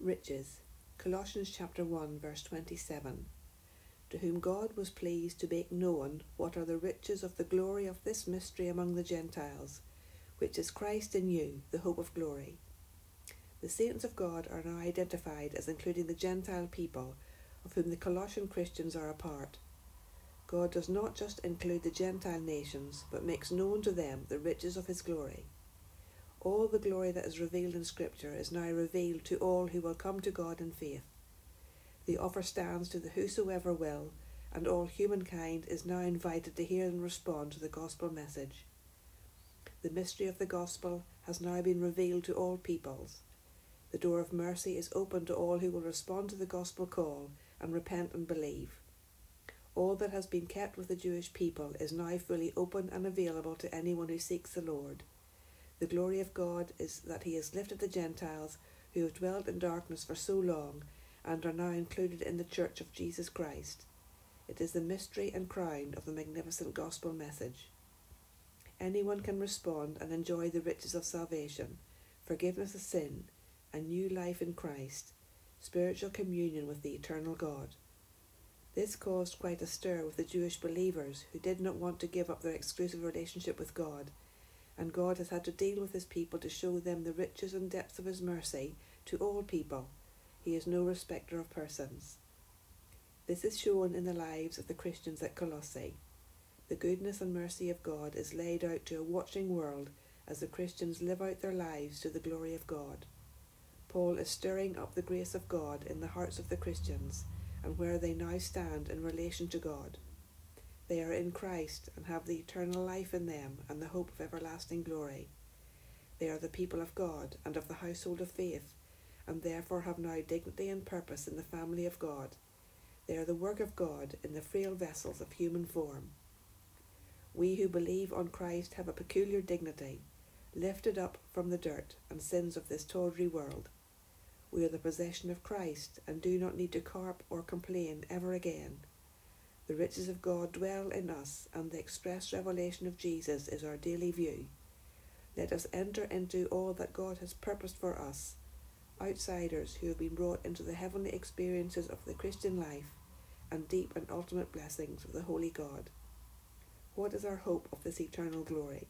Riches. Colossians chapter 1 verse 27. To whom God was pleased to make known what are the riches of the glory of this mystery among the Gentiles, which is Christ in you, the hope of glory. The saints of God are now identified as including the Gentile people, of whom the Colossian Christians are a part. God does not just include the Gentile nations, but makes known to them the riches of his glory. All the glory that is revealed in Scripture is now revealed to all who will come to God in faith. The offer stands to the whosoever will, and all humankind is now invited to hear and respond to the gospel message. The mystery of the gospel has now been revealed to all peoples. The door of mercy is open to all who will respond to the gospel call and repent and believe. All that has been kept with the Jewish people is now fully open and available to anyone who seeks the Lord. The glory of God is that He has lifted the Gentiles who have dwelt in darkness for so long and are now included in the Church of Jesus Christ. It is the mystery and crown of the magnificent gospel message. Anyone can respond and enjoy the riches of salvation, forgiveness of sin, a new life in Christ, spiritual communion with the eternal God. This caused quite a stir with the Jewish believers who did not want to give up their exclusive relationship with God and God has had to deal with his people to show them the riches and depths of his mercy to all people. He is no respecter of persons. This is shown in the lives of the Christians at Colossae. The goodness and mercy of God is laid out to a watching world as the Christians live out their lives to the glory of God. Paul is stirring up the grace of God in the hearts of the Christians and where they now stand in relation to God. They are in Christ and have the eternal life in them and the hope of everlasting glory. They are the people of God and of the household of faith, and therefore have now dignity and purpose in the family of God. They are the work of God in the frail vessels of human form. We who believe on Christ have a peculiar dignity, lifted up from the dirt and sins of this tawdry world. We are the possession of Christ and do not need to carp or complain ever again. The riches of God dwell in us, and the express revelation of Jesus is our daily view. Let us enter into all that God has purposed for us, outsiders who have been brought into the heavenly experiences of the Christian life and deep and ultimate blessings of the Holy God. What is our hope of this eternal glory?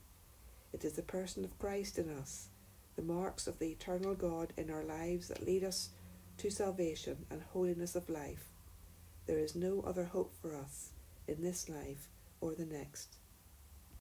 It is the person of Christ in us, the marks of the eternal God in our lives that lead us to salvation and holiness of life. There is no other hope for us in this life or the next.